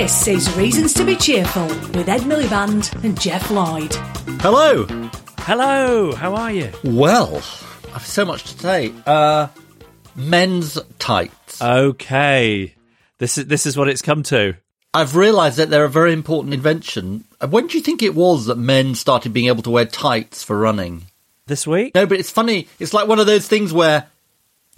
This is Reasons to be Cheerful with Ed Miliband and Geoff Lloyd. Hello. Hello, how are you? Well, I've so much to say. Uh, men's tights. Okay. This is this is what it's come to. I've realised that they're a very important invention. Uh, When do you think it was that men started being able to wear tights for running? This week? No, but it's funny. It's like one of those things where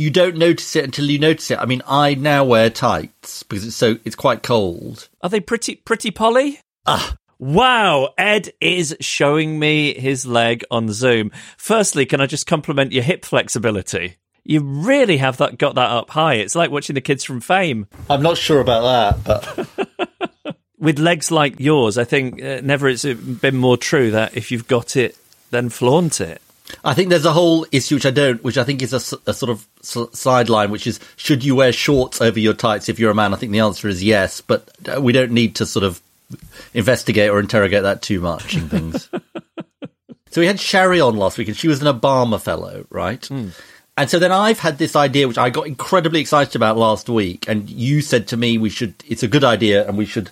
you don't notice it until you notice it. I mean, I now wear tights because it's so it's quite cold. Are they pretty pretty Polly? Ah, Wow, Ed is showing me his leg on Zoom. Firstly, can I just compliment your hip flexibility? You really have that got that up high. It's like watching the kids from Fame. I'm not sure about that, but With legs like yours, I think uh, never has it been more true that if you've got it, then flaunt it. I think there's a whole issue which I don't, which I think is a sort of sideline, which is should you wear shorts over your tights if you're a man? I think the answer is yes, but uh, we don't need to sort of investigate or interrogate that too much and things. so we had Sherry on last week, and she was an Obama fellow, right? And so then I've had this idea, which I got incredibly excited about last week, and you said to me we should, it's a good idea, and we should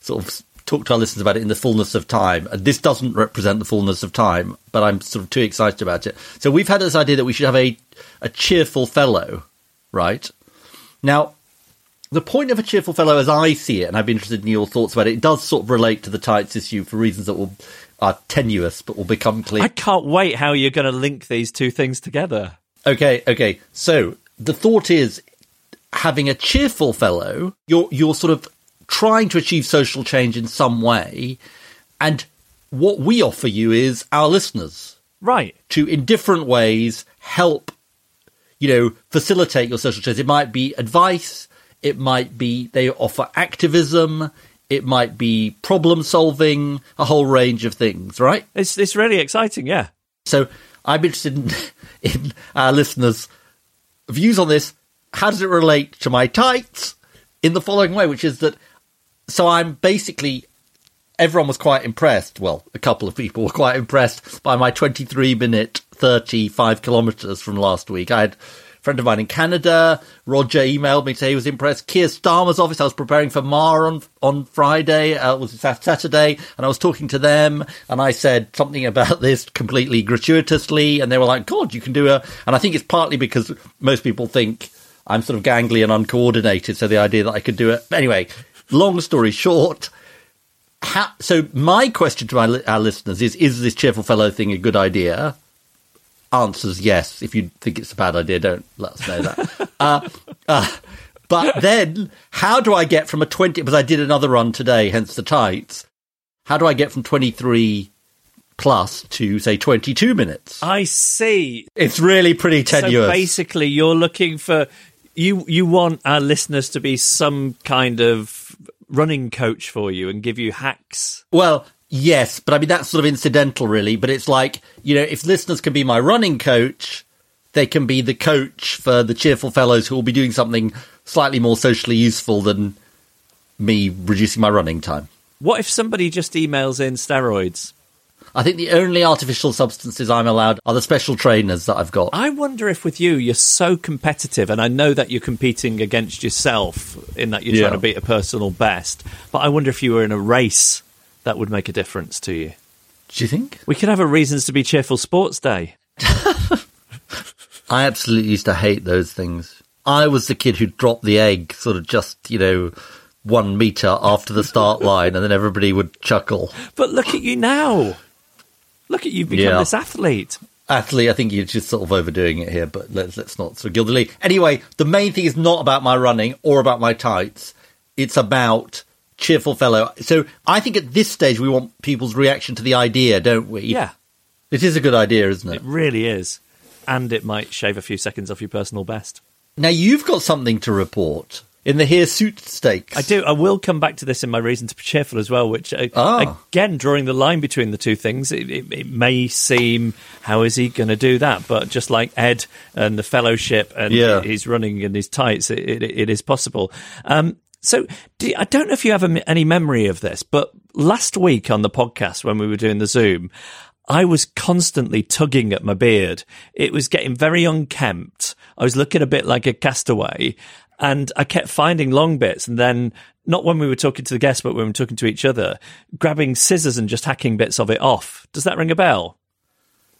sort of talk to our listeners about it in the fullness of time. And this doesn't represent the fullness of time, but I'm sort of too excited about it. So we've had this idea that we should have a, a cheerful fellow, right? Now, the point of a cheerful fellow, as I see it, and I'd be interested in your thoughts about it, it does sort of relate to the tights issue for reasons that will are tenuous but will become clear. I can't wait how you're going to link these two things together. Okay, okay. So the thought is having a cheerful fellow, you're you're sort of trying to achieve social change in some way, and what we offer you is our listeners Right. to in different ways help you know facilitate your social change. It might be advice, it might be they offer activism, it might be problem solving, a whole range of things, right? It's it's really exciting, yeah. So I'm interested in, in our listeners' views on this. How does it relate to my tights? In the following way, which is that, so I'm basically, everyone was quite impressed. Well, a couple of people were quite impressed by my 23 minute 35 kilometers from last week. I had a friend of mine in Canada, Roger emailed me to say he was impressed. Keir Starmer's office, I was preparing for Marr on, on Friday, uh, it was Sat- Saturday, and I was talking to them, and I said something about this completely gratuitously, and they were like, God, you can do a, and I think it's partly because most people think I'm sort of gangly and uncoordinated, so the idea that I could do it. Anyway, long story short, how, so my question to my, our listeners is: Is this cheerful fellow thing a good idea? Answers yes. If you think it's a bad idea, don't let us know that. uh, uh, but then, how do I get from a twenty? Because I did another run today, hence the tights. How do I get from twenty three plus to say twenty two minutes? I see. It's really pretty tenuous. So basically, you're looking for you. You want our listeners to be some kind of running coach for you and give you hacks. Well, yes, but I mean that's sort of incidental, really. But it's like you know, if listeners can be my running coach, they can be the coach for the cheerful fellows who will be doing something slightly more socially useful than me reducing my running time. What if somebody just emails in steroids? I think the only artificial substances I'm allowed are the special trainers that I've got. I wonder if with you, you're so competitive, and I know that you're competing against yourself in that you're Yeah. trying to beat a personal best, but I wonder if you were in a race, that would make a difference to you. Do you think? We could have a Reasons to Be Cheerful Sports Day. I absolutely used to hate those things. I was the kid who dropped the egg, sort of just you know, one meter after the start line, and then everybody would chuckle. But look at you now. Look at you've become Yeah. this athlete. Athlete, I think you're just sort of overdoing it here, but let's let's not sort of gild the lily. Anyway, the main thing is not about my running or about my tights. It's about cheerful fellow. So I think at this stage we want people's reaction to the idea, don't we? Yeah, It is a good idea, isn't it? it really is. And it might shave a few seconds off your personal best. Now you've got something to report in the here suit stakes. I do. I will come back to this in my reason to be cheerful as well. Which uh, Ah. again, drawing the line between the two things, it, it, it may seem how is he going to do that? But just like Ed and the fellowship, and Yeah. he's running in his tights, it, it, it is possible. Um, so do I don't know if you have a, any memory of this, but last week on the podcast when we were doing the Zoom. I was constantly tugging at my beard. It was getting very unkempt. I was looking a bit like a castaway and I kept finding long bits and then not when we were talking to the guests, but when we were talking to each other, grabbing scissors and just hacking bits of it off. Does that ring a bell?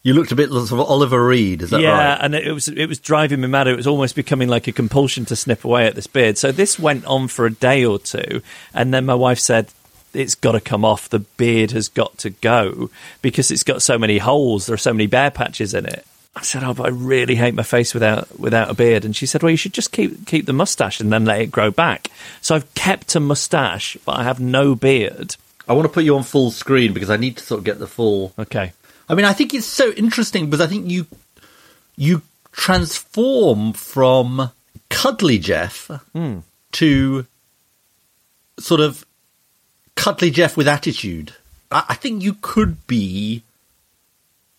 You looked a bit sort of Oliver Reed, is that yeah, right? Yeah, and it was it was driving me mad. It was almost becoming like a compulsion to snip away at this beard. So this went on for a day or two, and then my wife said, "It's got to come off. The beard has got to go because it's got so many holes. There are so many bare patches in it." I said, "Oh, but I really hate my face without without a beard." And she said, "Well, you should just keep keep the mustache and then let it grow back." So I've kept a mustache, but I have no beard. I want to put you on full screen because I need to sort of get the full. Okay. I mean, I think it's so interesting because I think you you transform from cuddly Geoff hmm. to sort of cuddly Geoff with attitude. I, I think you could be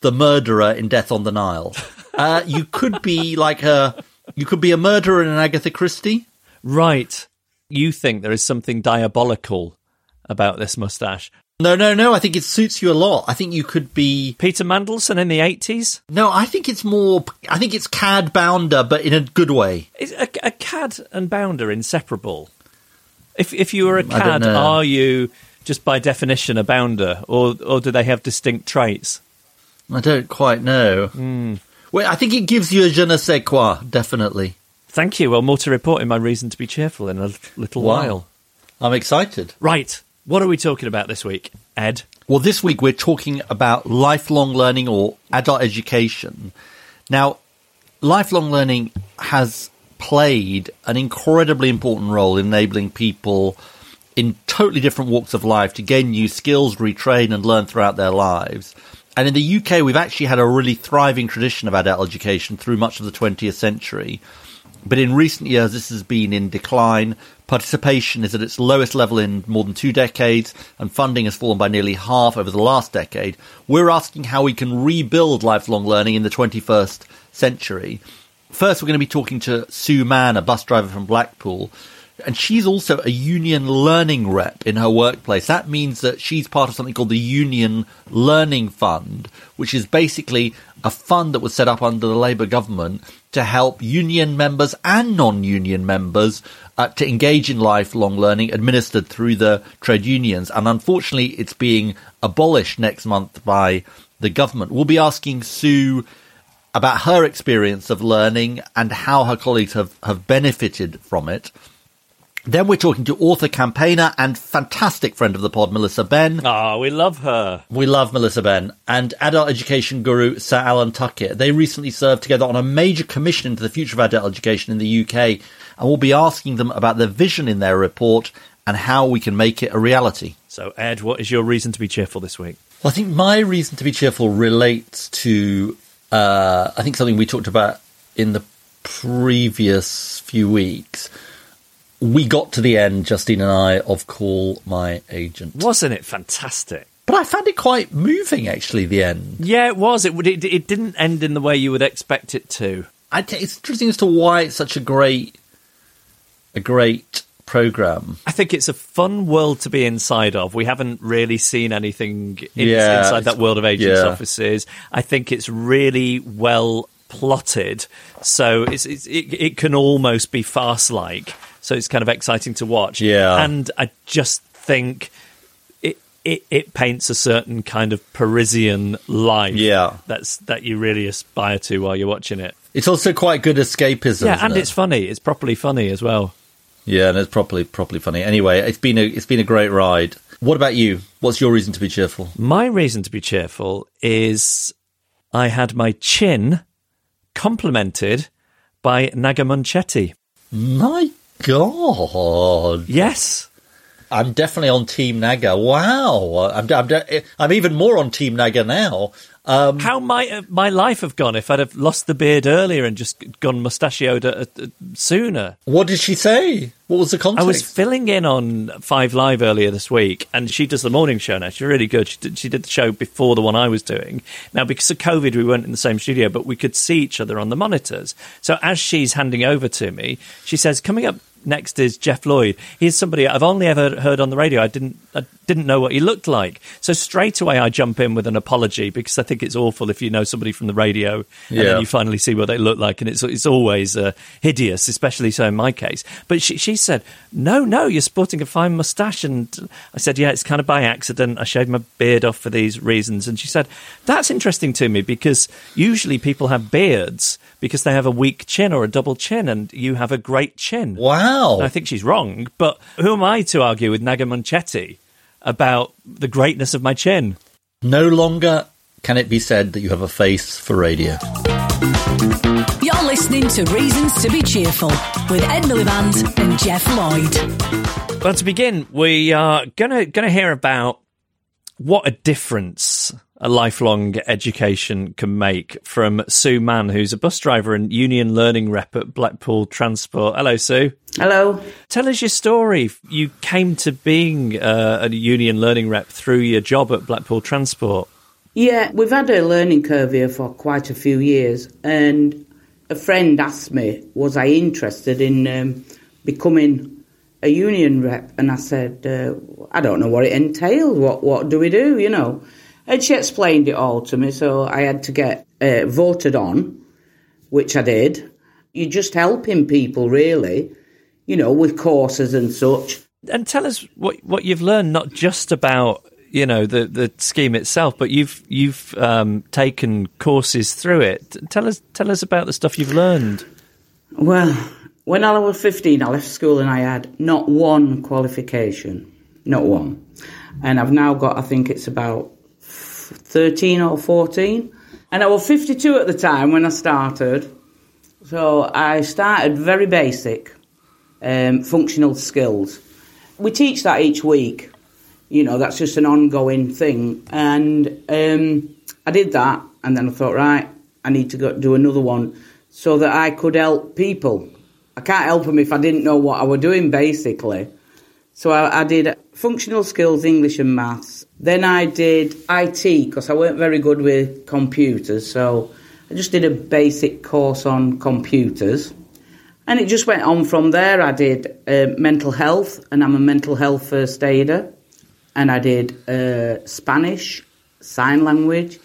the murderer in Death on the Nile. Uh, you could be like a you could be a murderer in an Agatha Christie. Right. You think there is something diabolical about this mustache? No, no, no. I think it suits you a lot. I think you could be. Peter Mandelson in the 80s? No, I think it's more. I think it's Cad Bounder, but in a good way. Is a, a cad and bounder inseparable? If if you were a cad, are you just by definition a bounder, or or do they have distinct traits? I don't quite know. Hmm. Well, I think it gives you a je ne sais quoi, definitely. Thank you. Well, more to report in my reason to be cheerful in a little Wow. while. I'm excited. Right. What are we talking about this week, Ed? Well, this week we're talking about lifelong learning or adult education. Now, lifelong learning has played an incredibly important role in enabling people in totally different walks of life to gain new skills, retrain, and learn throughout their lives. And in the UK, we've actually had a really thriving tradition of adult education through much of the 20th century. But in recent years, this has been in decline. Participation is at its lowest level in more than two decades, and funding has fallen by nearly half over the last decade. We're asking how we can rebuild lifelong learning in the 21st century. First, we're going to be talking to Sue Mann, a bus driver from Blackpool. And she's also a union learning rep in her workplace. That means that she's part of something called the Union Learning Fund, which is basically a fund that was set up under the Labour government to help union members and non-union members uh, to engage in lifelong learning administered through the trade unions. And unfortunately, it's being abolished next month by the government. We'll be asking Sue about her experience of learning and how her colleagues have, have benefited from it. Then we're talking to author, campaigner, and fantastic friend of the pod, Melissa Benn. Oh, we love her. We love Melissa Benn and adult education guru Sir Alan Tuckett. They recently served together on a major commission into the future of adult education in the UK, and we'll be asking them about their vision in their report and how we can make it a reality. So, Ed, what is your reason to be cheerful this week? Well, I think my reason to be cheerful relates to, uh, I think something we talked about in the previous few weeks. We got to the end, Justine and I, of Call My Agent. Wasn't it fantastic? But I found it quite moving, actually, the end. Yeah, it was. It, it, it didn't end in the way you would expect it to. I it's interesting as to why it's such a great, a great program. I think it's a fun world to be inside of. We haven't really seen anything in, Yeah, inside that world of agents' yeah. offices. I think it's really well plotted, so it's, it's, it, it can almost be farce-like. So it's kind of exciting to watch. Yeah. and I just think it it, it paints a certain kind of Parisian life. Yeah. that's that you really aspire to while you're watching it. It's also quite good escapism. yeah, and it? it's funny. It's properly funny as well. yeah, and it's properly properly funny. Anyway, it's been a it's been a great ride. What about you? What's your reason to be cheerful? My reason to be cheerful is I had my chin complimented by Naga Munchetty. My God, Yes. I'm definitely on Team Naga. Wow, I'm I'm, I'm even more on Team Naga now. Um, How might uh, my life have gone if I'd have lost the beard earlier and just gone mustachioed uh, uh, sooner? what did she say? What was the I was filling in on Five Live earlier this week, and she does the morning show now. She's really good. She did, she did the show before the one I was doing. Now, because of COVID, we weren't in the same studio, but we could see each other on the monitors. So as she's handing over to me, she says, "Coming up." Next is Geoff Lloyd. He's somebody I've only ever heard on the radio. I didn't, I didn't know what he looked like. So straight away, I jump in with an apology because I think it's awful if you know somebody from the radio and Yeah. then you finally see what they look like, and it's it's always uh, hideous, especially so in my case. But she she said, "No, no, you're sporting a fine moustache," and I said, "Yeah, it's kind of by accident. I shaved my beard off for these reasons." And she said, "That's interesting to me because usually people have beards because they have a weak chin or a double chin, and you have a great chin." wow. I think she's wrong, but who am I to argue with Naga Munchetty about the greatness of my chin? No longer can it be said that you have a face for radio. You're listening to Reasons to be Cheerful with Ed Miliband and Geoff Lloyd. Well, to begin, we are gonna gonna hear about what a difference a lifelong education can make from Sue Mann, who's a bus driver and union learning rep at Blackpool Transport. Hello, Sue. Hello. Tell us your story. You came to being uh, a union learning rep through your job at Blackpool Transport. Yeah, we've had a learning curve here for quite a few years, and a friend asked me, was I interested in um, becoming a union rep? And I said, uh, I don't know what it entails. What what do we do? You know, and she explained it all to me. So I had to get uh, voted on, which I did. You're just helping people, really, you know, with courses and such. And tell us what what you've learned, not just about you know the the scheme itself, but you've you've um, taken courses through it. Tell us tell us about the stuff you've learned. Well, when I was 15, I left school and I had not one qualification. Not one. And I've now got, I think it's about 13 or 14. And I was 52 at the time when I started. So I started very basic, um, functional skills. We teach that each week. You know, that's just an ongoing thing. And um, I did that, and then I thought, right, I need to go do another one so that I could help people. I can't help them if I didn't know what I were doing, basically. So I, I did functional skills, English and maths. Then I did IT because I weren't very good with computers. So I just did a basic course on computers. And it just went on from there. I did uh, mental health, and I'm a mental health first aider. And I did uh, Spanish, sign language.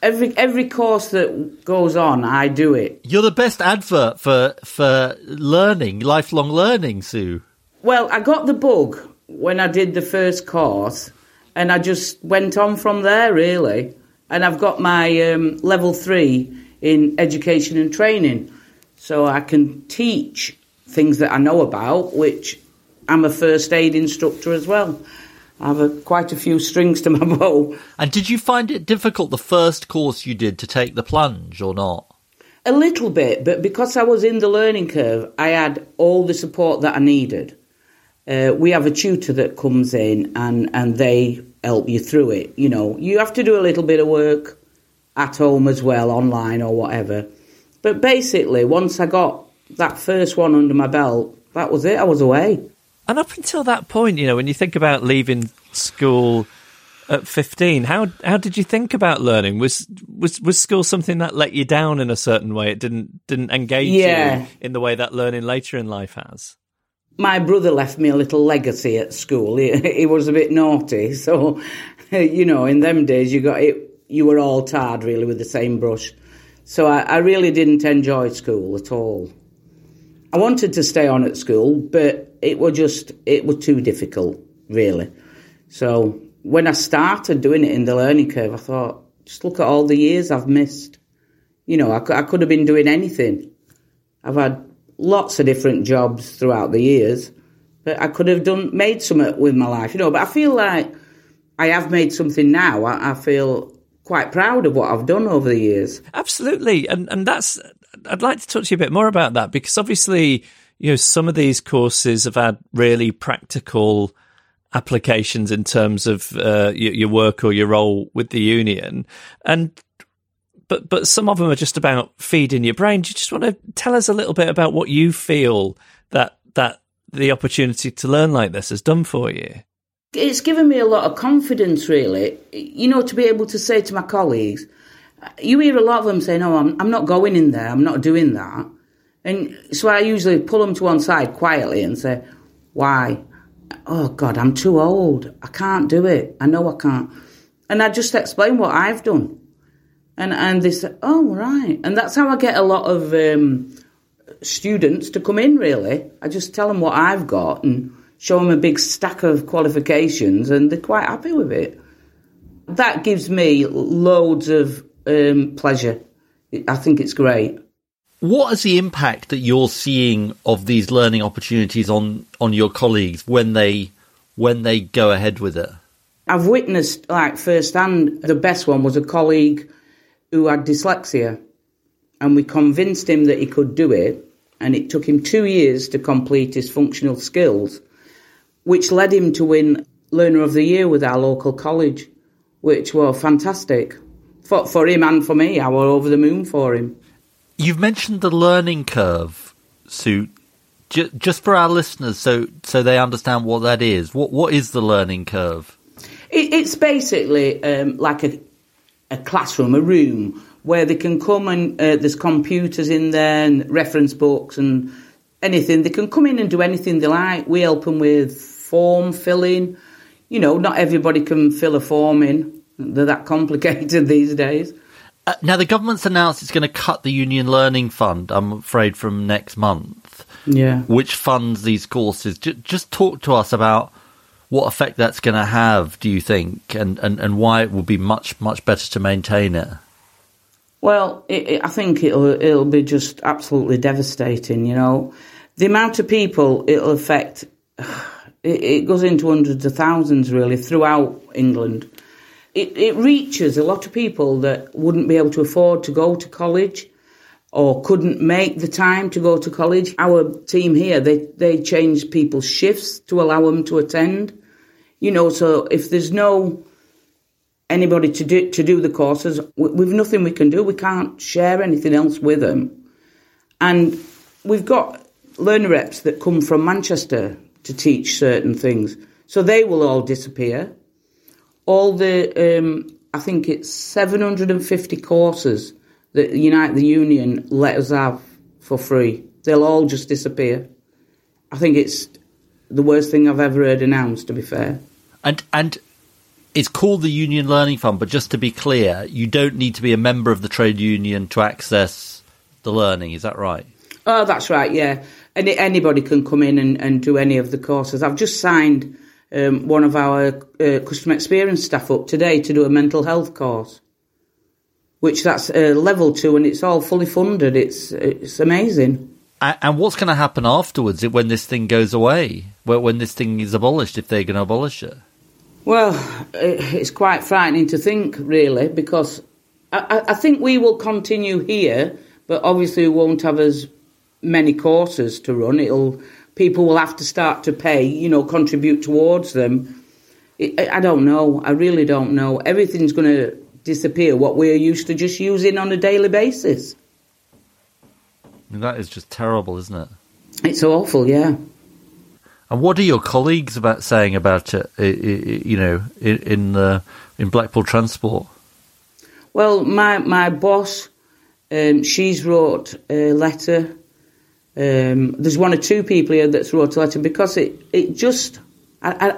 Every every course that goes on, I do it. You're the best advert for for learning, lifelong learning, Sue. Well, I got the bug when I did the first course, and I just went on from there, really. And I've got my um, level three in education and training, so I can teach things that I know about, which I'm a first aid instructor as well. I have a, quite a few strings to my bow. And did you find it difficult the first course you did to take the plunge or not? A little bit, but because I was in the learning curve, I had all the support that I needed. Uh, we have a tutor that comes in and, and they help you through it. You know, you have to do a little bit of work at home as well, online or whatever. But basically, once I got that first one under my belt, that was it. I was away. And up until that point, you know, when you think about leaving school at 15, how how did you think about learning? Was was was school something that let you down in a certain way? It didn't didn't engage Yeah. you in the way that learning later in life has. My brother left me a little legacy at school. He, he was a bit naughty, so you know, in them days, you got it. You were all tarred really with the same brush. So I, I really didn't enjoy school at all. I wanted to stay on at school, but it was just it was too difficult, really. So when I started doing it in the learning curve, I thought, just look at all the years I've missed. You know, I, I could have been doing anything. I've had lots of different jobs throughout the years, but I could have done made something with my life, you know. But I feel like I have made something now. I, I feel quite proud of what I've done over the years. Absolutely, and and that's. I'd like to talk to you a bit more about that because obviously, you know, some of these courses have had really practical applications in terms of uh, your, your work or your role with the union, and but but some of them are just about feeding your brain. Do you just want to tell us a little bit about what you feel that that the opportunity to learn like this has done for you? It's given me a lot of confidence, really. You know, to be able to say to my colleagues, you hear a lot of them say, "No, oh, I'm, I'm not going in there. I'm not doing that." And so I usually pull them to one side quietly and say, "Why?" Oh God, I'm too old. I can't do it. I know I can't. And I just explain what I've done, and and they say, "Oh right." And that's how I get a lot of um, students to come in. Really, I just tell them what I've got and show them a big stack of qualifications, and they're quite happy with it. That gives me loads of um, pleasure. I think it's great. What is the impact that you're seeing of these learning opportunities on, on your colleagues when they when they go ahead with it? I've witnessed, like firsthand, the best one was a colleague who had dyslexia, and we convinced him that he could do it, and it took him two years to complete his functional skills, which led him to win Learner of the Year with our local college, which were fantastic for for him and for me. I were over the moon for him. You've mentioned the learning curve, Sue. J- just for our listeners, so so they understand what that is. What what is the learning curve? It, it's basically um, like a, a classroom, a room where they can come and uh, there's computers in there and reference books and anything. They can come in and do anything they like. We help them with form filling. You know, not everybody can fill a form in. They're that complicated these days. Uh, now the government's announced it's going to cut the Union Learning Fund. I'm afraid from next month, Yeah. which funds these courses. J- just talk to us about what effect that's going to have. Do you think, and, and and why it will be much much better to maintain it? Well, it, it, I think it'll it'll be just absolutely devastating. You know, the amount of people it'll affect. It, it goes into hundreds of thousands, really, throughout England. It, it reaches a lot of people that wouldn't be able to afford to go to college or couldn't make the time to go to college. Our team here, they, they change people's shifts to allow them to attend. You know, so if there's no anybody to do to do the courses, we- we've nothing we can do. We can't share anything else with them, and we've got learner reps that come from Manchester to teach certain things, so they will all disappear. All the um, I think it's 750 courses that Unite the Union let us have for free. They'll all just disappear. I think it's the worst thing I've ever heard announced. To be fair. And and it's called the Union Learning Fund, but just to be clear, you don't need to be a member of the trade union to access the learning. Is that right? Oh, that's right, yeah. And anybody can come in and, and do any of the courses. I've just signed um, one of our uh, customer experience staff up today to do a mental health course, which that's uh, level two and it's all fully funded. It's it's amazing. And what's going to happen afterwards when this thing goes away? When this thing is abolished, if they're going to abolish it? Well, it's quite frightening to think, really, because I, I- think we will continue here, but obviously we won't have as many courses to run. It'll people will have to start to pay, you know, contribute towards them. I don't know. I really don't know. Everything's going to disappear. What we're used to just using on a daily basis. I mean, that is just terrible, isn't it? It's awful. Yeah. And what are your colleagues about saying about it? You know, in in, uh, in Blackpool Transport. Well, my my boss, um, she's wrote a letter. Um, there's one or two people here that's wrote a letter because it it just I, I,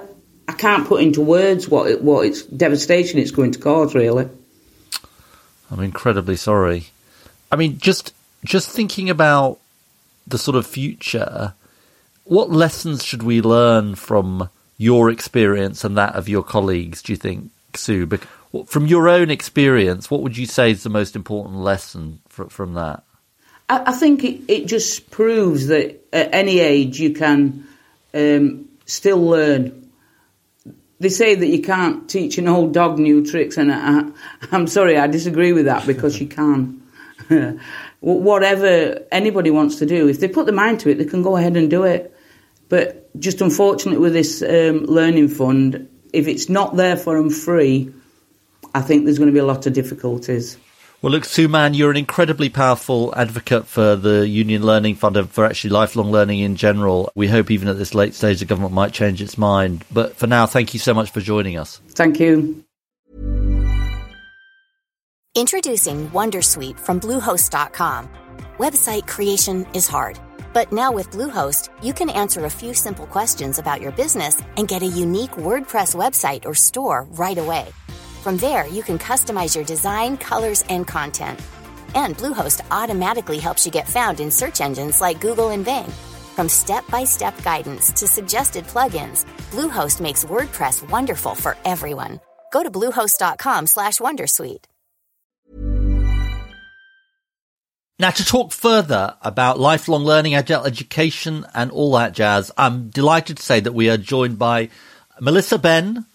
I can't put into words what it, what its devastation it's going to cause. Really, I'm incredibly sorry. I mean, just just thinking about the sort of future, what lessons should we learn from your experience and that of your colleagues? Do you think, Sue? From your own experience, what would you say is the most important lesson fr- from that? I, think it, it just proves that at any age you can um, still learn. They say that you can't teach an old dog new tricks, and I, I'm sorry, I disagree with that because you can. Whatever anybody wants to do, if they put their mind to it, they can go ahead and do it. But just unfortunately, with this um, learning fund, if it's not there for them free, I think there's going to be a lot of difficulties. Well, look, Sue Mann, you're an incredibly powerful advocate for the Union Learning Fund and for actually lifelong learning in general. We hope even at this late stage the government might change its mind. But for now, thank you so much for joining us. Thank you. Introducing Wondersuite from Bluehost.com. Website creation is hard, but now with Bluehost, you can answer a few simple questions about your business and get a unique WordPress website or store right away. From there, you can customize your design, colors, and content. And Bluehost automatically helps you get found in search engines like Google and Bing. From step-by-step guidance to suggested plugins, Bluehost makes WordPress wonderful for everyone. Go to bluehost.com/wondersuite. Now, to talk further about lifelong learning, adult education, and all that jazz, I'm delighted to say that we are joined by Melissa Benn,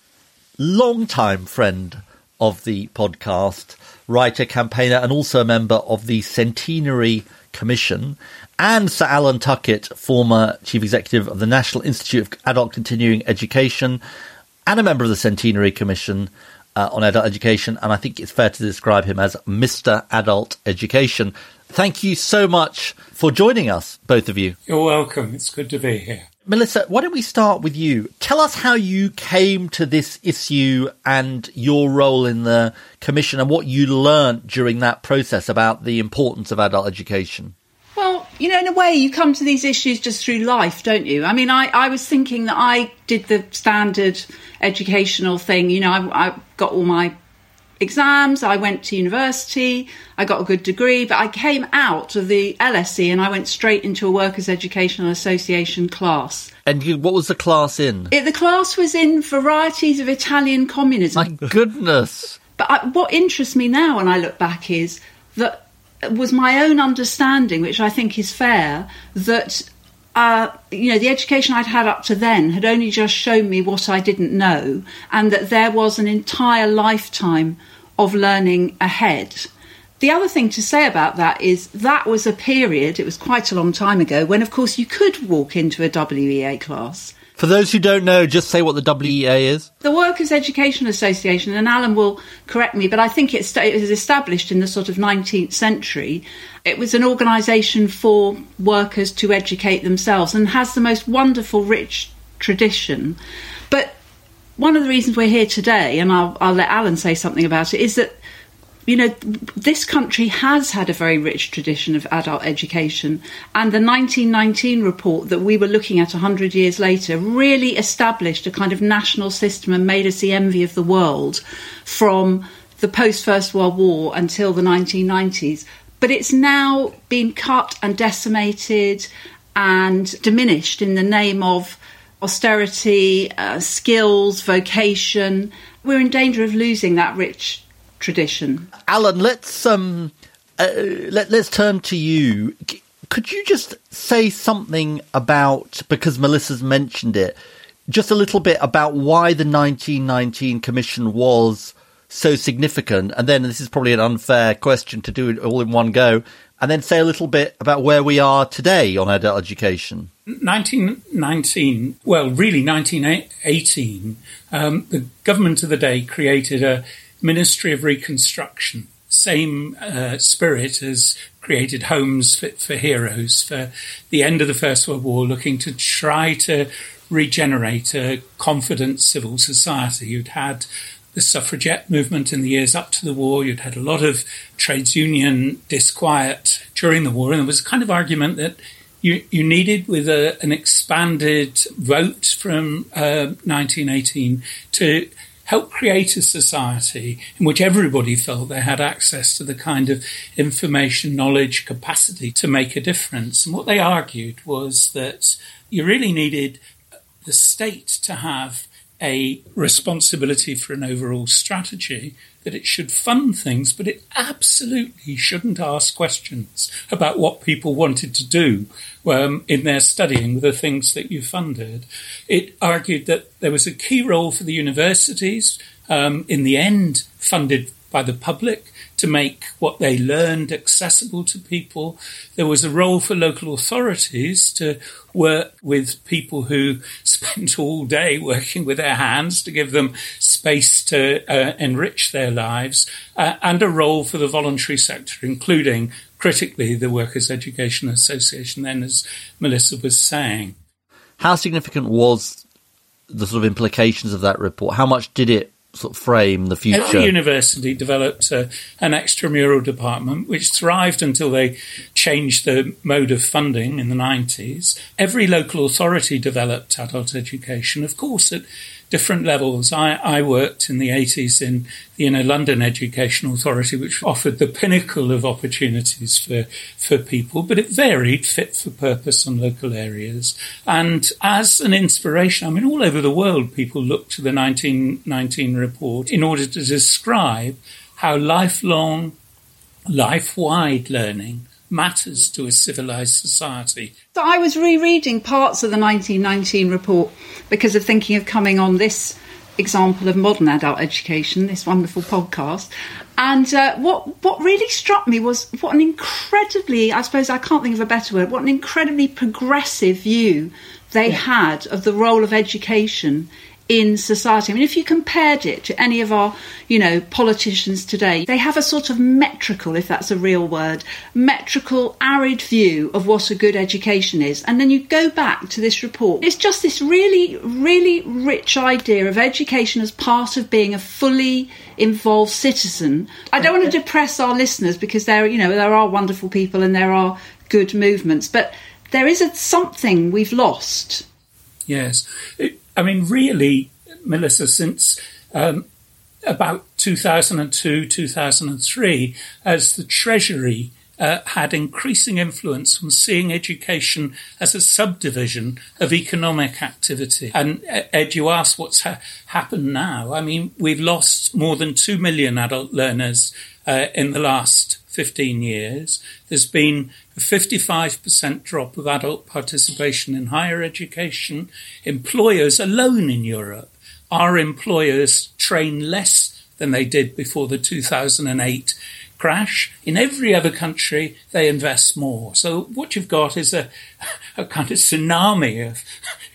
longtime friend of the podcast, writer, campaigner, and also a member of the Centenary Commission, and Sir Alan Tuckett, former chief executive of the National Institute of Adult Continuing Education, and a member of the Centenary Commission uh, on Adult Education. And I think it's fair to describe him as Mr. Adult Education. Thank you so much for joining us, both of you. You're welcome. It's good to be here. Melissa, why don't we start with you? Tell us how you came to this issue and your role in the commission and what you learnt during that process about the importance of adult education. Well, you know, in a way, you come to these issues just through life, don't you? I mean, I, I was thinking that I did the standard educational thing. You know, I, I got all my exams, I went to university, I got a good degree, but I came out of the LSE and I went straight into a Workers' Educational Association class. And you, what was the class in? It, the class was in varieties of Italian communism. My goodness. But I, what interests me now when I look back is that was my own understanding, which I think is fair, that uh, you know the education I'd had up to then had only just shown me what I didn't know, and that there was an entire lifetime of learning ahead. The other thing to say about that is that was a period, it was quite a long time ago, when of course you could walk into a WEA class. For those who don't know, just say what the WEA is. The Workers' Education Association, and Alan will correct me, but I think it, sta- it was established in the sort of 19th century. It was an organisation for workers to educate themselves and has the most wonderful, rich tradition. But one of the reasons we're here today, and I'll, I'll let Alan say something about it, is that you know, this country has had a very rich tradition of adult education, and the 1919 report that we were looking at 100 years later really established a kind of national system and made us the envy of the world from the post First World War until the 1990s. But it's now been cut and decimated and diminished in the name of austerity, uh, skills, vocation. We're in danger of losing that rich tradition. Alan, let's um, uh, let let's turn to you. Could you just say something about, because Melissa's mentioned it, just a little bit about why the 1919 Commission was so significant? And then this is probably an unfair question to do it all in one go. And then say a little bit about where we are today on adult education. 1919, well, really 1918, um, the government of the day created a Ministry of Reconstruction. Same uh, spirit as created Homes Fit for Heroes for the end of the First World War, looking to try to regenerate a confident civil society. You'd had the suffragette movement in the years up to the war. You'd had a lot of trades union disquiet during the war, and there was a kind of argument that you, you needed, with a, an expanded vote from uh, 1918, to help create a society in which everybody felt they had access to the kind of information, knowledge, capacity to make a difference. And what they argued was that you really needed the state to have a responsibility for an overall strategy, that it should fund things, but it absolutely shouldn't ask questions about what people wanted to do um, in their studying with the things that you funded. It argued that there was a key role for the universities, um, in the end funded by the public, to make what they learned accessible to people. There was a role for local authorities to work with people who spent all day working with their hands to give them space to uh, enrich their lives, uh, and a role for the voluntary sector, including critically the Workers' Education Association, then, as Melissa was saying. How significant was the sort of implications of that report? How much did it sort of frame the future. Every university developed uh, an extramural department, which thrived until they changed the mode of funding in the 90s. Every local authority developed adult education. Of course, at different levels. I, I worked in the 80s in the Inner London Education Authority, which offered the pinnacle of opportunities for, for people, but it varied fit for purpose on local areas. And as an inspiration, I mean, all over the world, people look to the 1919 report in order to describe how lifelong, life-wide learning matters to a civilized society. So I was rereading parts of the 1919 report because of thinking of coming on this example of modern adult education, this wonderful podcast. And uh, what what really struck me was what an incredibly, I suppose I can't think of a better word, what an incredibly progressive view they yeah. had of the role of education in society. I mean, if you compared it to any of our, you know, politicians today, they have a sort of metrical, if that's a real word, metrical, arid view of what a good education is. And then you go back to this report. It's just this really, really rich idea of education as part of being a fully involved citizen. I don't want to depress our listeners because there, you know, there are wonderful people and there are good movements, but there is a, something we've lost. Yes. It- I mean, really, Melissa, since um, about 2002, 2003, as the Treasury uh, had increasing influence on seeing education as a subdivision of economic activity. And Ed, you asked what's ha- happened now. I mean, we've lost more than 2 million adult learners uh, in the last 15 years. There's been a 55% drop of adult participation in higher education. Employers alone in Europe, our employers train less than they did before the 2008 crash. In every other country, they invest more. So what you've got is a, a kind of tsunami of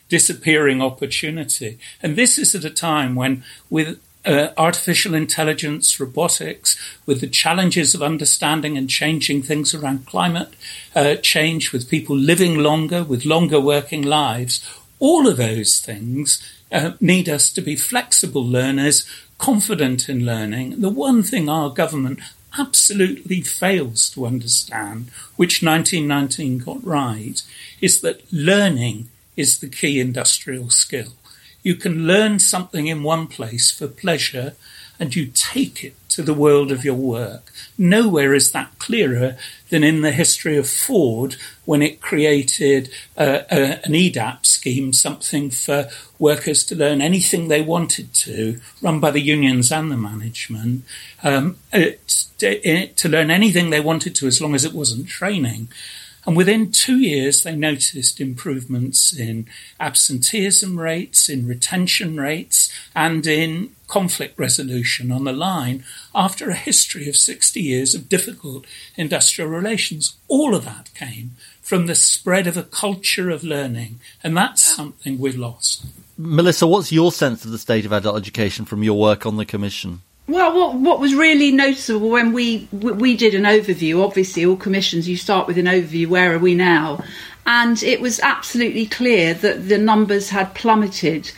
disappearing opportunity. And this is at a time when, with uh, artificial intelligence, robotics, with the challenges of understanding and changing things around climate uh, change, with people living longer, with longer working lives, all of those things uh, need us to be flexible learners, confident in learning. The one thing our government absolutely fails to understand, which 1919 got right, is that learning is the key industrial skill. You can learn something in one place for pleasure and you take it to the world of your work. Nowhere is that clearer than in the history of Ford when it created uh, uh, an EDAP scheme, something for workers to learn anything they wanted to, run by the unions and the management, um, it, it, to learn anything they wanted to as long as it wasn't training. And within two years, they noticed improvements in absenteeism rates, in retention rates, and in conflict resolution on the line after a history of 60 years of difficult industrial relations. All of that came from the spread of a culture of learning, and that's something we've lost. Melissa, what's your sense of the state of adult education from your work on the Commission? Well, what, what was really noticeable when we we did an overview, obviously all commissions you start with an overview. Where are we now? And it was absolutely clear that the numbers had plummeted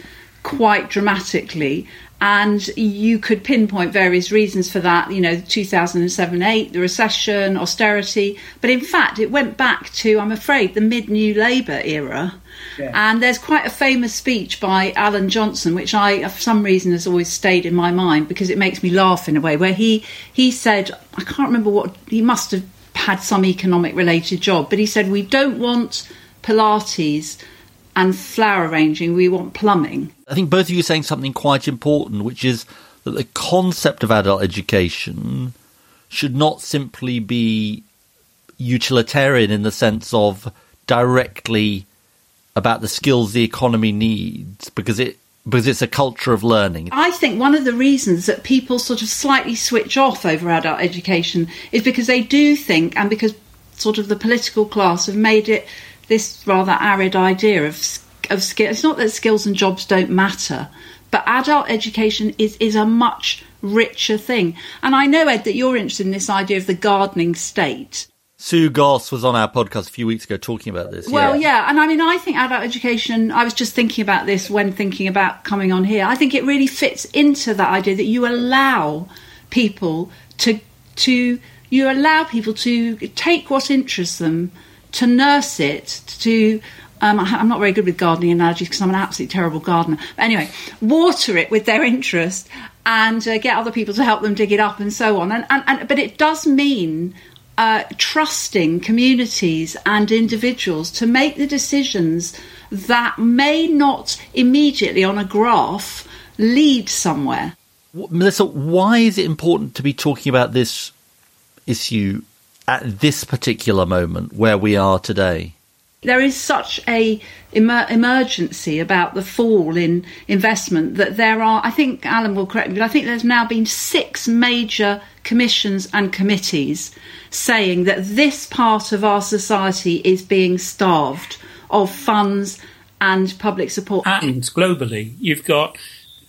quite dramatically, and you could pinpoint various reasons for that. You know, 2007-8, the recession, austerity, but in fact, it went back to, I'm afraid, the mid-New Labour era yeah. And there's quite a famous speech by Alan Johnson, which I, for some reason, has always stayed in my mind because it makes me laugh in a way, where he, he said, I can't remember what, he must have had some economic related job, but he said, We don't want Pilates and flower arranging, we want plumbing. I think both of you are saying something quite important, which is that the concept of adult education should not simply be utilitarian in the sense of directly about the skills the economy needs because it because it's a culture of learning. I think one of the reasons that people sort of slightly switch off over adult education is because they do think, and because sort of the political class have made it this rather arid idea of of skill. It's not that skills and jobs don't matter, but adult education is is a much richer thing. And I know Ed that you're interested in this idea of the gardening state. Sue Goss was on our podcast a few weeks ago talking about this. Well, yeah. yeah. and I mean, I think adult education, I was just thinking about this when thinking about coming on here. I think it really fits into that idea that you allow people to, to, you allow people to take what interests them, to nurse it, to, um, I'm not very good with gardening analogies because I'm an absolutely terrible gardener. But anyway, water it with their interest and uh, get other people to help them dig it up and so on. And, and, and but it does mean uh, trusting communities and individuals to make the decisions that may not immediately on a graph lead somewhere. Melissa, why is it important to be talking about this issue at this particular moment where we are today? There is such a emer- emergency about the fall in investment that there are. I think Alan will correct me, but I think there's now been six major commissions and committees saying that this part of our society is being starved of funds and public support. And globally, you've got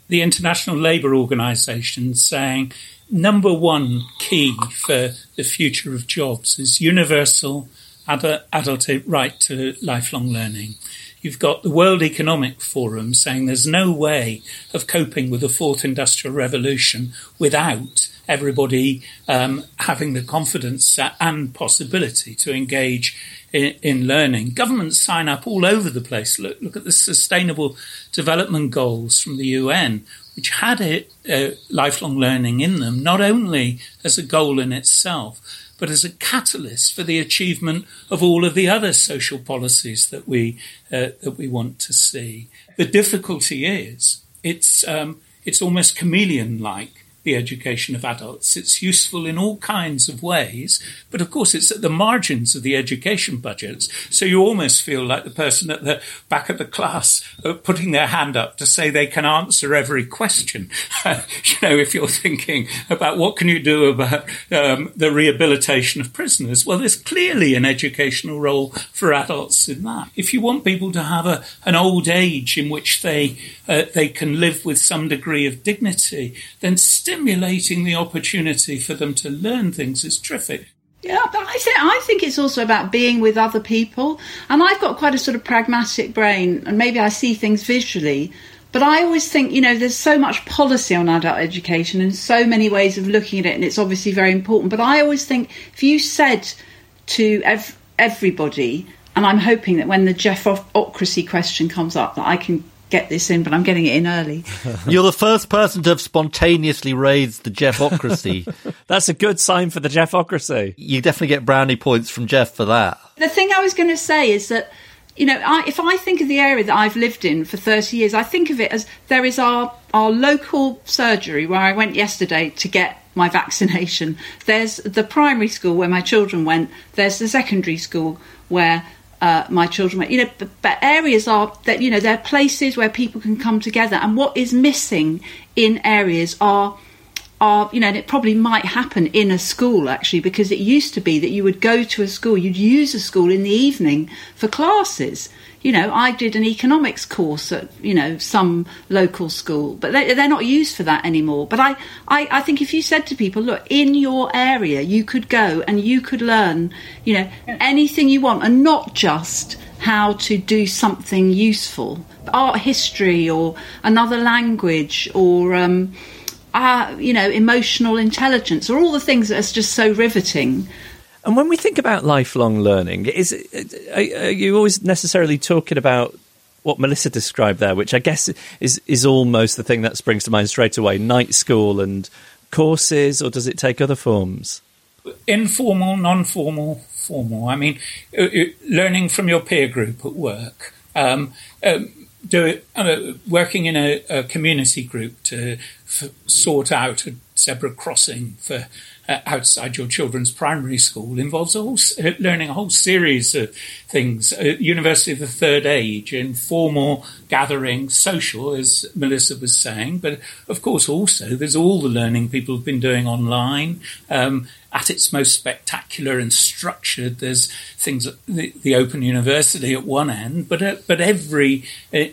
the International Labour Organization saying number one key for the future of jobs is universal adult, right to lifelong learning. You've got the World Economic Forum saying there's no way of coping with the fourth industrial revolution without everybody um, having the confidence and possibility to engage in, in, learning. Governments sign up all over the place. Look, look at the Sustainable Development Goals from the UN, which had it, uh, lifelong learning in them, not only as a goal in itself, but as a catalyst for the achievement of all of the other social policies that we uh, that we want to see. The difficulty is it's um, it's almost chameleon like the education of adults. It's useful in all kinds of ways, but of course it's at the margins of the education budgets. So you almost feel like the person at the back of the class uh, putting their hand up to say they can answer every question. you know, if you're thinking about what can you do about um, the rehabilitation of prisoners, well, there's clearly an educational role for adults in that. If you want people to have a, an old age in which they uh, they can live with some degree of dignity, then still stimulating the opportunity for them to learn things is terrific. Yeah, but I think I think it's also about being with other people, and I've got quite a sort of pragmatic brain, and maybe I see things visually. But I always think, you know, there's so much policy on adult education and so many ways of looking at it, and it's obviously very important. But I always think if you said to ev- everybody, and I'm hoping that when the Geoffocracy question comes up, that I can get this in, but I'm getting it in early. You're the first person to have spontaneously raised the Geoffocracy. That's a good sign for the Geoffocracy. You definitely get brownie points from Geoff for that. The thing I was going to say is that you know, I, if I think of the area that I've lived in for 30 years, I think of it as there is our, our local surgery where I went yesterday to get my vaccination. There's the primary school where my children went. There's the secondary school where uh, my children went. You know, but, but areas are that you know they're places where people can come together. And what is missing in areas are are you know, and it probably might happen in a school actually because it used to be that you would go to a school, you'd use a school in the evening for classes you know, I did an economics course at, you know, some local school, but they, are not used for that anymore. But I, I, I think if you said to people, look, in your area, you could go and you could learn, you know, anything you want and not just how to do something useful, art history or another language or, um, uh, you know, emotional intelligence or all the things that are just so riveting. And when we think about lifelong learning, is are you always necessarily talking about what Melissa described there, which I guess is is almost the thing that springs to mind straight away: night school and courses, or does it take other forms? Informal, non-formal, formal. I mean, uh, uh, learning from your peer group at work. Um, um, do it, uh, working in a, a, community group to f- sort out a zebra crossing for uh, outside your children's primary school involves a whole, uh, learning a whole series of things. Uh, University of the Third Age, informal gathering, social, as Melissa was saying, but of course also there's all the learning people have been doing online. Um, at its most spectacular and structured, there's things the, the Open University at one end, but uh, but every uh,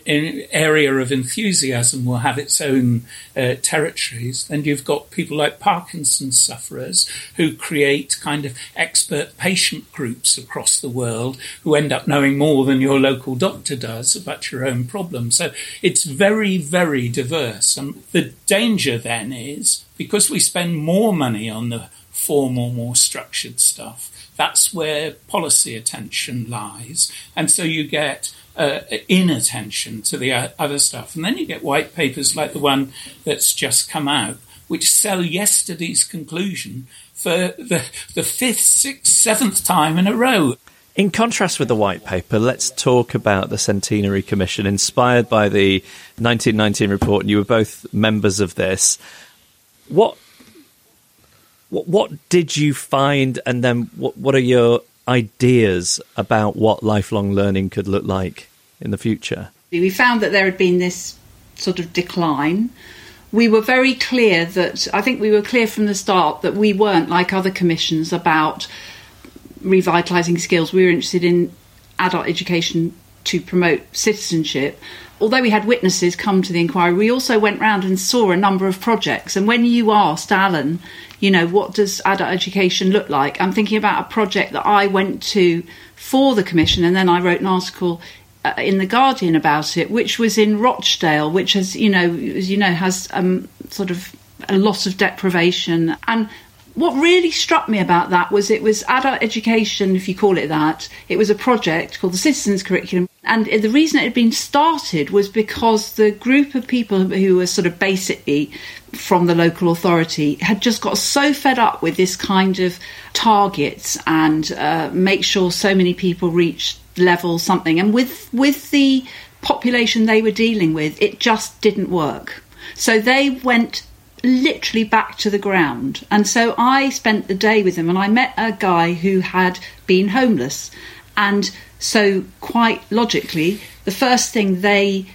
area of enthusiasm will have its own uh, territories. Then you've got people like Parkinson's sufferers who create kind of expert patient groups across the world who end up knowing more than your local doctor does about your own problem. So it's very, very diverse. And the danger then is because we spend more money on the formal, more structured stuff. That's where policy attention lies. And so you get uh, inattention to the other stuff. And then you get white papers like the one that's just come out, which sell yesterday's conclusion for the, the fifth, sixth, seventh time in a row. In contrast with the white paper, let's talk about the Centenary Commission, inspired by the 1919 report, and you were both members of this. What what, what did you find, and then what, what are your ideas about what lifelong learning could look like in the future? We found that there had been this sort of decline. We were very clear that I think we were clear from the start that we weren't like other commissions about revitalising skills. We were interested in adult education to promote citizenship although we had witnesses come to the inquiry, we also went round and saw a number of projects. And when you asked Alan, you know, what does adult education look like? I'm thinking about a project that I went to for the commission, and then I wrote an article uh, in the Guardian about it, which was in Rochdale, which has, you know, as you know, has um, sort of a lot of deprivation. And what really struck me about that was it was adult education, if you call it that. It was a project called the Citizens Curriculum. And the reason it had been started was because the group of people who were sort of basically from the local authority had just got so fed up with this kind of targets and uh, make sure so many people reach level something. And with, with the population they were dealing with, it just didn't work. So they went literally back to the ground. And so I spent the day with him and I met a guy who had been homeless. And so, quite logically, the first thing they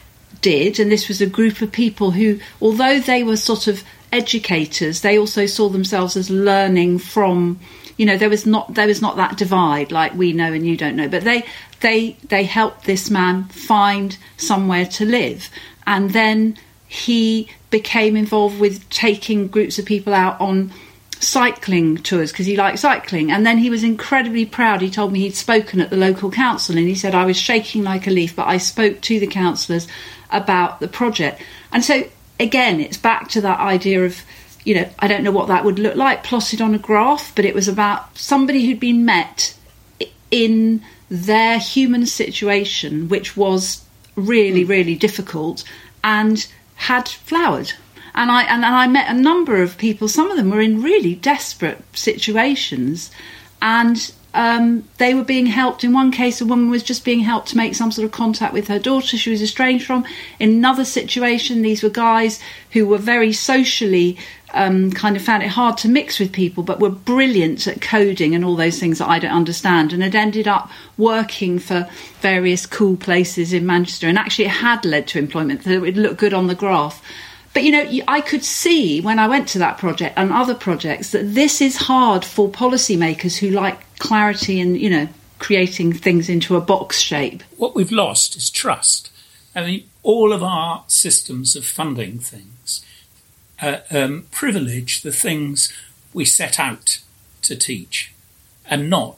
did, and this was a group of people who, although they were sort of educators, they also saw themselves as learning from you know there was not there was not that divide like we know and you don't know but they they they helped this man find somewhere to live and then he became involved with taking groups of people out on cycling tours because he liked cycling. And then he was incredibly proud. He told me he'd spoken at the local council and he said, I was shaking like a leaf, but I spoke to the councillors about the project. And so, again, it's back to that idea of, you know, I don't know what that would look like plotted on a graph, but it was about somebody who'd been met in their human situation, which was really, mm. really difficult. And had flowered. And I and, and I met a number of people. Some of them were in really desperate situations, and um, they were being helped. In one case, a woman was just being helped to make some sort of contact with her daughter she was estranged from. In another situation, these were guys who were very socially um, kind of found it hard to mix with people, but were brilliant at coding and all those things that I don't understand, and had ended up working for various cool places in Manchester. And actually, it had led to employment, so it looked good on the graph. But you know, I could see when I went to that project and other projects that this is hard for policymakers who like clarity and you know creating things into a box shape. What we've lost is trust. I mean, all of our systems of funding things uh, um, privilege the things we set out to teach and not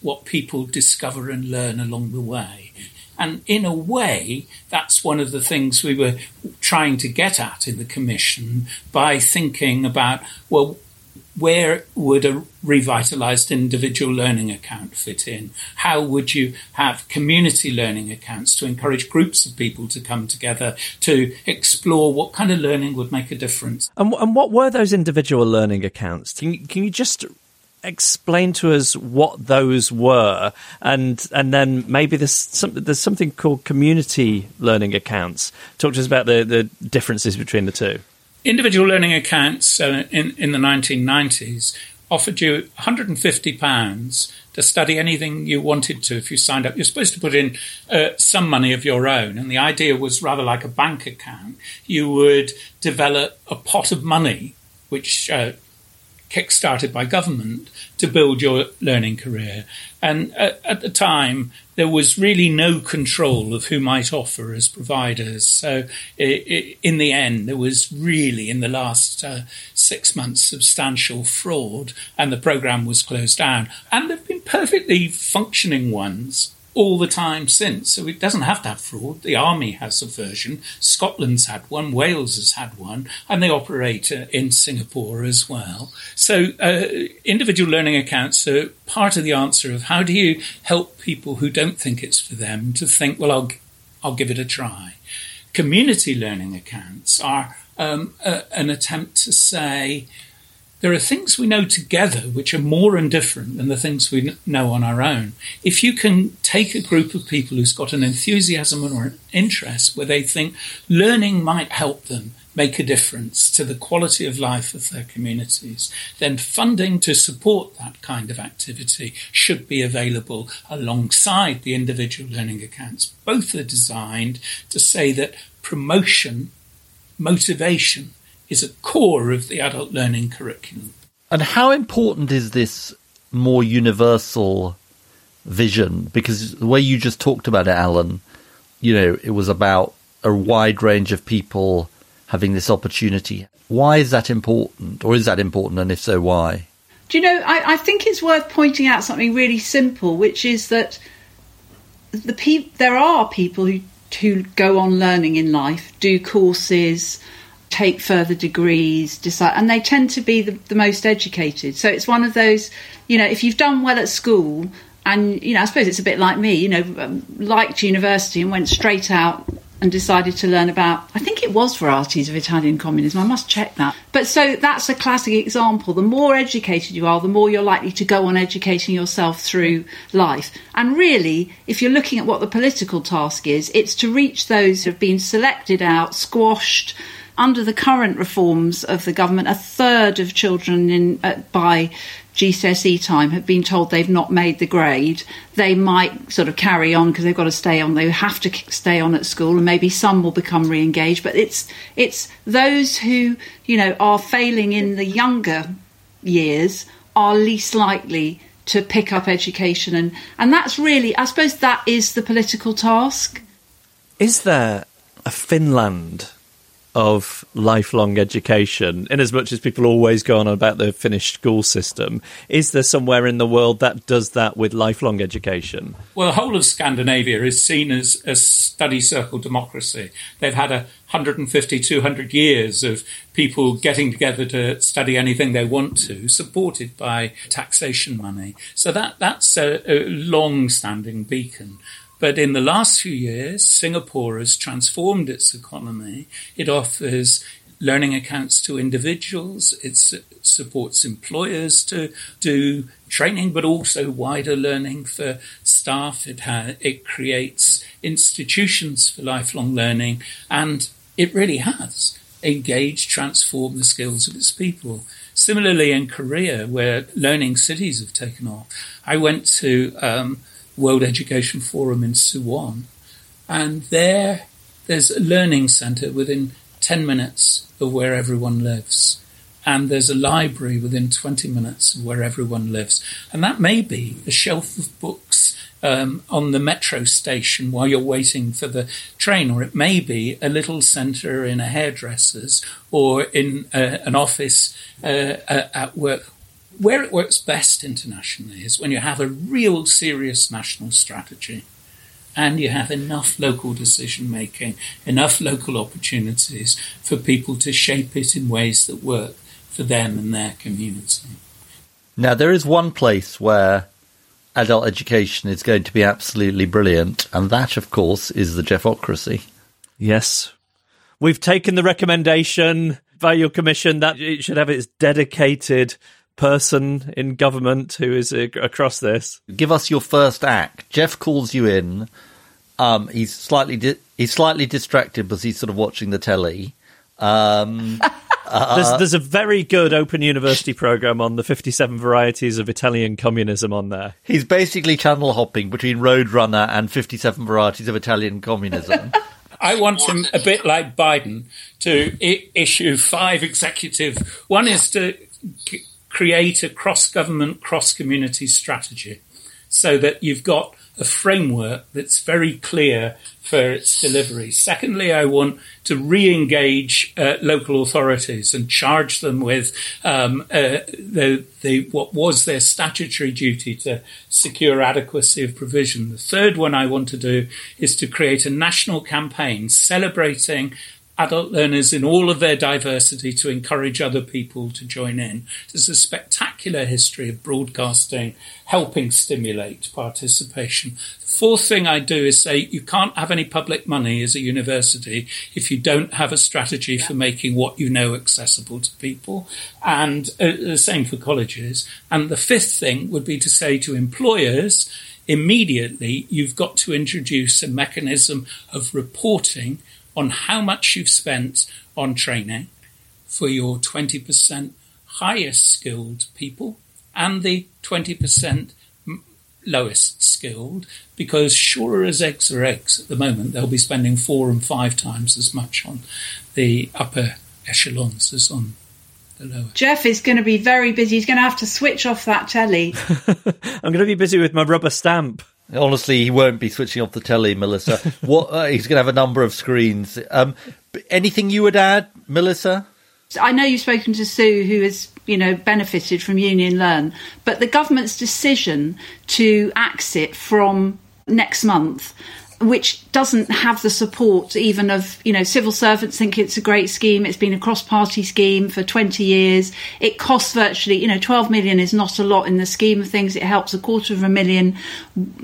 what people discover and learn along the way. And in a way, that's one of the things we were trying to get at in the Commission by thinking about, well, where would a revitalized individual learning account fit in? How would you have community learning accounts to encourage groups of people to come together to explore what kind of learning would make a difference? And, and what were those individual learning accounts? Can you, can you just explain to us what those were, and and then maybe there's something there's something called community learning accounts. Talk to us about the the differences between the two. Individual learning accounts uh, in in the 1990s offered you 150 pounds to study anything you wanted to if you signed up. You're supposed to put in uh, some money of your own, and the idea was rather like a bank account. You would develop a pot of money which uh, kick-started by government to build your learning career. And at, at, the time, there was really no control of who might offer as providers. So it, it, in the end, there was really, in the last uh, six months, substantial fraud, and the program was closed down. And there have been perfectly functioning ones all the time since. So it doesn't have to have fraud. The army has a version. Scotland's had one. Wales has had one, and they operate uh, in Singapore as well. So uh, individual learning accounts are part of the answer of how do you help people who don't think it's for them to think, well, I'll I'll give it a try. Community learning accounts are um, a, an attempt to say there are things we know together which are more and different than the things we know on our own. If you can take a group of people who's got an enthusiasm or an interest where they think learning might help them make a difference to the quality of life of their communities, then funding to support that kind of activity should be available alongside the individual learning accounts. Both are designed to say that promotion, motivation, is a core of the adult learning curriculum. And how important is this more universal vision? Because the way you just talked about it, Alan, you know, it was about a wide range of people having this opportunity. Why is that important? Or is that important? And if so, why? Do you know, I, I think it's worth pointing out something really simple, which is that the pe- there are people who, who go on learning in life, do courses, take further degrees, decide, and they tend to be the, the most educated. So it's one of those, you know, if you've done well at school, and you know, I suppose it's a bit like me, you know, um, liked university and went straight out and decided to learn about, I think it was varieties of Italian communism. I must check that. But so that's a classic example. The more educated you are, the more you're likely to go on educating yourself through life. And really, if you're looking at what the political task is, it's to reach those who have been selected out, squashed, under the current reforms of the government, a third of children in uh, by GCSE time have been told they've not made the grade. They might sort of carry on because they've got to stay on. They have to stay on at school, and maybe some will become re-engaged. But it's it's those who you know are failing in the younger years are least likely to pick up education, and and that's really, I suppose, that is the political task. Is there a Finland of lifelong education, in as much as people always go on about the Finnish school system, is there somewhere in the world that does that with lifelong education? Well, the whole of Scandinavia is seen as a study circle democracy. They've had a 150, 200 years of people getting together to study anything they want to, supported by taxation money. So that, that's a, a long standing beacon. But in the last few years, Singapore has transformed its economy. It offers learning accounts to individuals. It supports employers to do training, but also wider learning for staff. It ha- it creates institutions for lifelong learning, and it really has engaged, transformed the skills of its people. Similarly, in Korea, where learning cities have taken off, I went to um, World Education Forum in Suwon, and there there's a learning center within 10 minutes of where everyone lives. And there's a library within 20 minutes of where everyone lives. And that may be a shelf of books um, on the metro station while you're waiting for the train, or it may be a little centre in a hairdresser's or in uh, an office uh, at work. Where it works best internationally is when you have a real serious national strategy and you have enough local decision making, enough local opportunities for people to shape it in ways that work for them and their community. Now, there is one place where adult education is going to be absolutely brilliant, and that, of course, is the Geoffocracy. Yes. We've taken the recommendation by your commission that it should have its dedicated person in government who is across this. Give us your first act. Geoff calls you in um, he's slightly di- he's slightly distracted because he's sort of watching the telly. Um, uh, there's, there's a very good Open University program on the 57 varieties of Italian communism on there. He's basically channel hopping between Roadrunner and 57 varieties of Italian communism. I want him a bit like Biden to I- issue five executive. One is to c- create a cross government, cross community strategy so that you've got a framework that's very clear for its delivery. Secondly, I want to re-engage uh, local authorities and charge them with um, uh, the, the, what was their statutory duty to secure adequacy of provision. The third one I want to do is to create a national campaign celebrating adult learners in all of their diversity to encourage other people to join in. There's a spectacular history of broadcasting helping stimulate participation. The fourth thing I do is say you can't have any public money as a university if you don't have a strategy for making what you know accessible to people. And uh, the same for colleges. And the fifth thing would be to say to employers, immediately you've got to introduce a mechanism of reporting on how much you've spent on training for your 20% highest skilled people and the 20% lowest skilled because sure as eggs are eggs at the moment they'll be spending four and five times as much on the upper echelons as on the lower. Geoff is going to be very busy. He's going to have to switch off that telly. I'm going to be busy with my rubber stamp. Honestly, he won't be switching off the telly, Melissa. what uh, he's going to have a number of screens. Um, anything you would add, Melissa? I know you've spoken to Sue, who has you know benefited from Union Learn, but the government's decision to exit from next month which doesn't have the support even of you know civil servants think it's a great scheme. It's been a cross party scheme for 20 years. It costs virtually you know 12 million is not a lot in the scheme of things. It helps a quarter of a million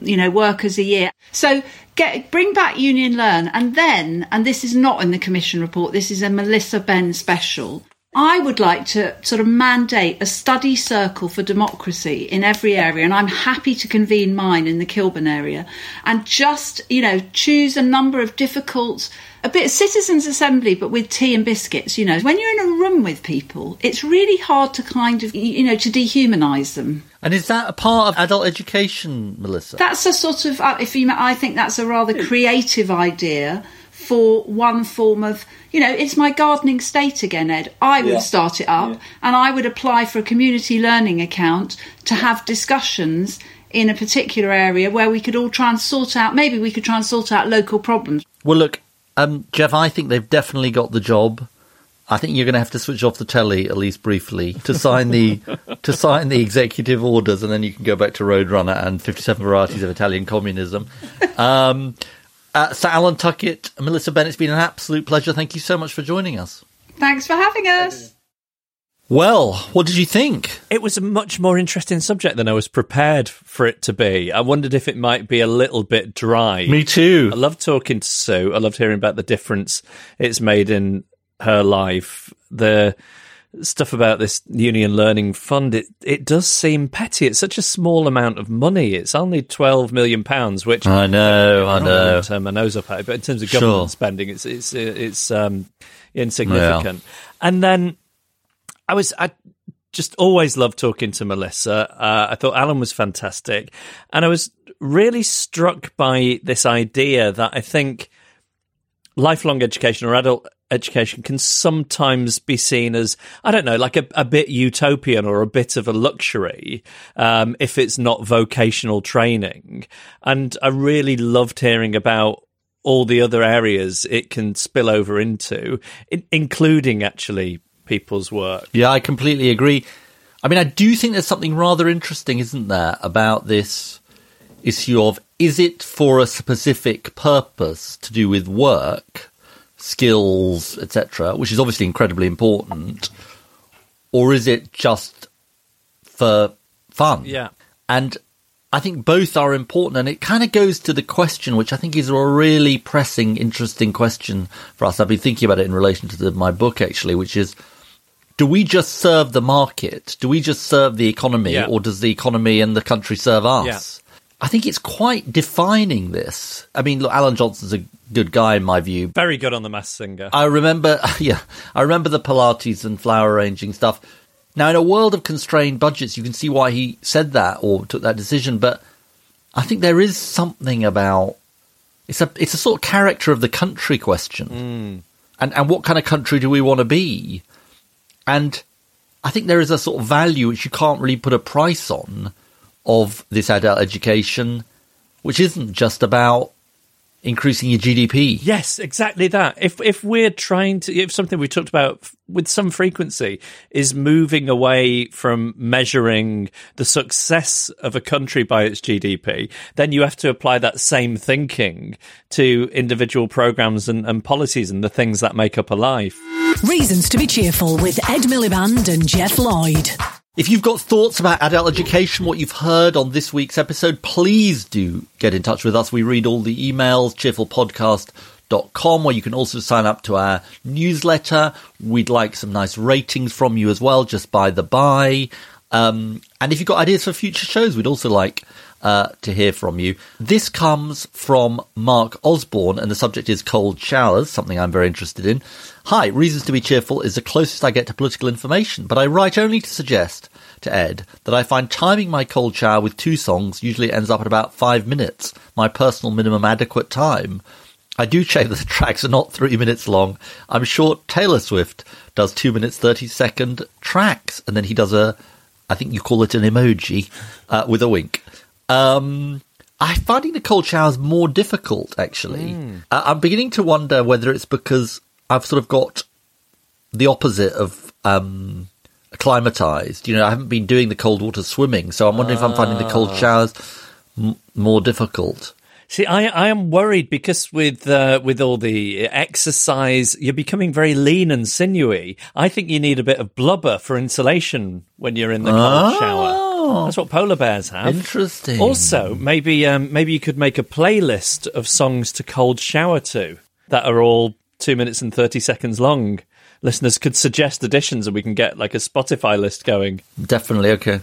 you know workers a year. So get bring back union learn and then and this is not in the commission report this is a melissa benn special I would like to sort of mandate a study circle for democracy in every area, and I'm happy to convene mine in the Kilburn area, and just you know choose a number of difficult, a bit of citizens' assembly, but with tea and biscuits. You know, when you're in a room with people, it's really hard to kind of you know to dehumanise them. And is that a part of adult education, Melissa? That's a sort of, uh, if you, I think that's a rather creative idea for one form of, you know, it's my gardening state again, Ed. I would yeah. start it up yeah. and I would apply for a community learning account to have discussions in a particular area where we could all try and sort out, maybe we could try and sort out local problems. Well, look, um, Geoff, I think they've definitely got the job. I think you're going to have to switch off the telly at least briefly to sign the to sign the executive orders, and then you can go back to Roadrunner and 57 varieties of Italian communism. Um, uh, Sir Alan Tuckett, Melissa Bennett, it's been an absolute pleasure. Thank you so much for joining us. Thanks for having us. Well, what did you think? It was a much more interesting subject than I was prepared for it to be. I wondered if it might be a little bit dry. Me too. I loved talking to Sue. I loved hearing about the difference it's made in her life, the stuff about this union learning fund, it, it does seem petty. It's such a small amount of money. It's only twelve million pounds, which I know, I don't know. my nose up at it, but in terms of government Sure. spending, it's it's it's um, insignificant. And then I was I just always loved talking to Melissa. Uh, I thought Alan was fantastic, and I was really struck by this idea that I think lifelong education or adult education can sometimes be seen as I don't know, like a, a bit utopian or a bit of a luxury um, if it's not vocational training. And I really loved hearing about all the other areas it can spill over into, in- including actually people's work. Yeah, I completely agree. I mean, I do think there's something rather interesting, isn't there, about this issue of is it for a specific purpose to do with work, skills, etc., which is obviously incredibly important, or is it just for fun? Yeah. And I think both are important, and it kind of goes to the question, which I think is a really pressing, interesting question for us. I've been thinking about it in relation to the, my book, actually, which is do we just serve the market? Do we just serve the economy, Yeah. or does the economy and the country serve us? I think it's quite defining this. I mean, look, Alan Johnson's a good guy in my view. Very good on the Masked Singer. I remember, yeah, I remember the Pilates and flower arranging stuff. Now, in a world of constrained budgets, you can see why he said that or took that decision. But I think there is something about it's a it's a sort of character of the country question, hmm. and and what kind of country do we want to be? And I think there is a sort of value which you can't really put a price on of this adult education, which isn't just about increasing your GDP. Yes, exactly that. If if we're trying to, if something we talked about with some frequency is moving away from measuring the success of a country by its GDP, then you have to apply that same thinking to individual programs and, and policies and the things that make up a life. Reasons to be cheerful with Ed Miliband and Geoff Lloyd. If you've got thoughts about adult education, what you've heard on this week's episode, please do get in touch with us. We read all the emails, cheerfulpodcast.com, where you can also sign up to our newsletter. We'd like some nice ratings from you as well, just by the by. Um, and if you've got ideas for future shows, we'd also like uh, to hear from you. This comes from Mark Osborne, and the subject is cold showers, something I'm very interested in. Hi, Reasons to be Cheerful is the closest I get to political information, but I write only to suggest to Ed that I find timing my cold shower with two songs usually ends up at about five minutes, my personal minimum adequate time. I do check that the tracks are not three minutes long. I'm sure Taylor Swift does two minutes, 30 second tracks, and then he does a, I think you call it an emoji, uh, with a wink. Um, I'm finding the cold showers more difficult, actually. Uh, I'm beginning to wonder whether it's because I've sort of got the opposite of um, acclimatized. You know, I haven't been doing the cold water swimming, so I'm wondering if I'm finding the cold showers m- more difficult. See, I, I am worried because with uh, with all the exercise, you're becoming very lean and sinewy. I think you need a bit of blubber for insulation when you're in the cold Oh. shower. That's what polar bears have. Interesting. Also, maybe um, maybe you could make a playlist of songs to cold shower to that are all two minutes and thirty seconds long. Listeners could suggest additions, and we can get like a Spotify list going. Definitely, okay.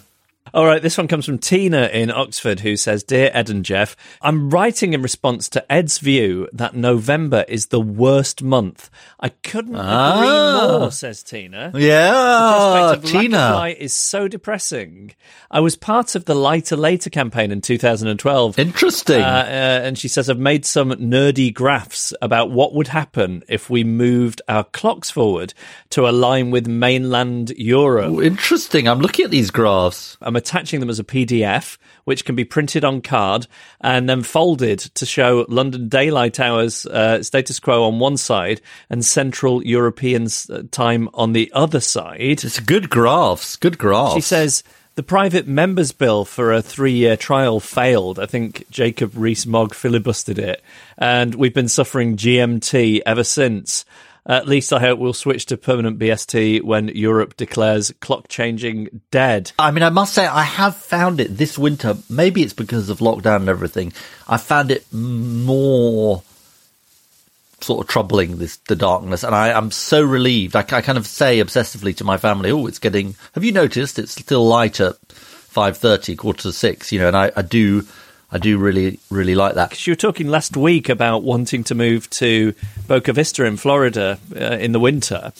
All right, this one comes from Tina in Oxford who says, Dear Ed and Geoff, I'm writing in response to Ed's view that November is the worst month. I couldn't Ah. agree more, says Tina. Yeah, The prospect of lack Tina. light is so depressing. I was part of the Lighter Later campaign in 2012. Interesting. Uh, uh, and she says, I've made some nerdy graphs about what would happen if we moved our clocks forward to align with mainland Europe. Oh, interesting. I'm looking at these graphs. I'm attaching them as a PDF, which can be printed on card and then folded to show London daylight hours uh, status quo on one side and Central European uh, time on the other side. It's good graphs. Good graphs. She says the private members bill for a three-year trial failed. I think Jacob Rees-Mogg filibustered it, and we've been suffering GMT ever since. At least I hope we'll switch to permanent BST when Europe declares clock changing dead. I mean, I must say, I have found it this winter. Maybe it's because of lockdown and everything. I found it more sort of troubling this the darkness, and I am so relieved. I, I kind of say obsessively to my family, "Oh, it's getting." Have you noticed it's still light at five thirty, quarter to six? You know, and I, I do. I do really, really like that. Because you were talking last week about wanting to move to Boca Vista in Florida uh, in the winter.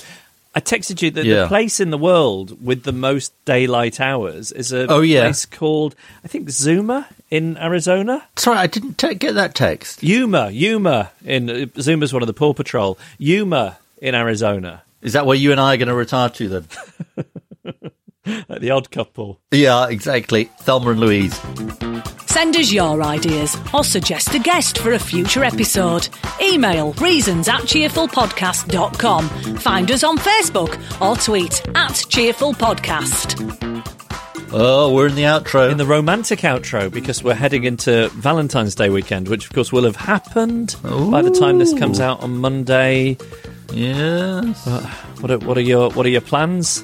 I texted you that Yeah. the place in the world with the most daylight hours is a Oh, yeah. place called, I think, Zuma in Arizona. Sorry, I didn't te- get that text. Yuma, Yuma in uh, Zuma's one of the Paw Patrol. Yuma in Arizona, Is that where you and I are going to retire to then? like the Odd Couple. yeah, exactly. Thelma and Louise. Send us your ideas or suggest a guest for a future episode. Email reasons at cheerfulpodcast.com. Find us on Facebook or tweet at cheerfulpodcast. Oh, we're in the outro. In the romantic outro, because we're heading into Valentine's Day weekend, which of course will have happened by the time this comes out on Monday. yes. Uh, what are, what are your What are your plans?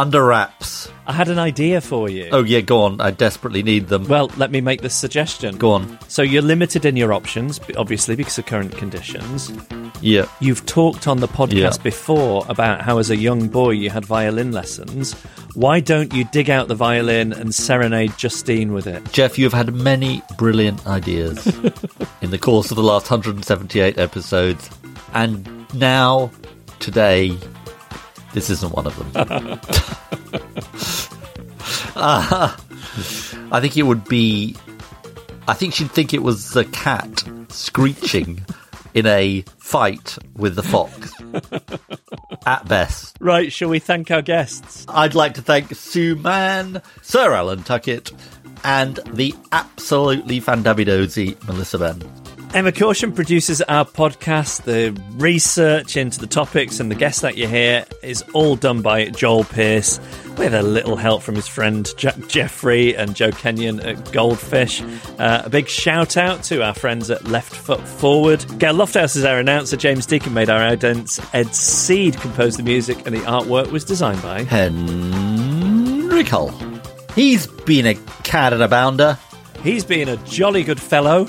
Under wraps. I had an idea for you. Oh, yeah, go on. I desperately need them. Well, let me make this suggestion. Go on. So you're limited in your options, obviously, because of current conditions. Yeah. You've talked on the podcast Yeah. before about how, as a young boy, you had violin lessons. Why don't you dig out the violin and serenade Justine with it? Geoff, you have had many brilliant ideas in the course of the last 178 episodes. And now, today, this isn't one of them. Uh, I think it would be. I think she'd think it was the cat screeching in a fight with the fox. At best. Right, shall we thank our guests? I'd like to thank Sue Mann, Sir Alan Tuckett, and the absolutely fandabidozy Melissa Benn. Emma Caution produces our podcast. The research into the topics and the guests that you hear is all done by Joel Pierce with a little help from his friend Jack Jeffrey and Joe Kenyon at Goldfish. Uh, a big shout out to our friends at Left Foot Forward. Gail Lofthouse is our announcer. James Deacon made our idents. Ed Seed composed the music, and the artwork was designed by Henry Hull. He's been a cat and a bounder, He's been a jolly good fellow.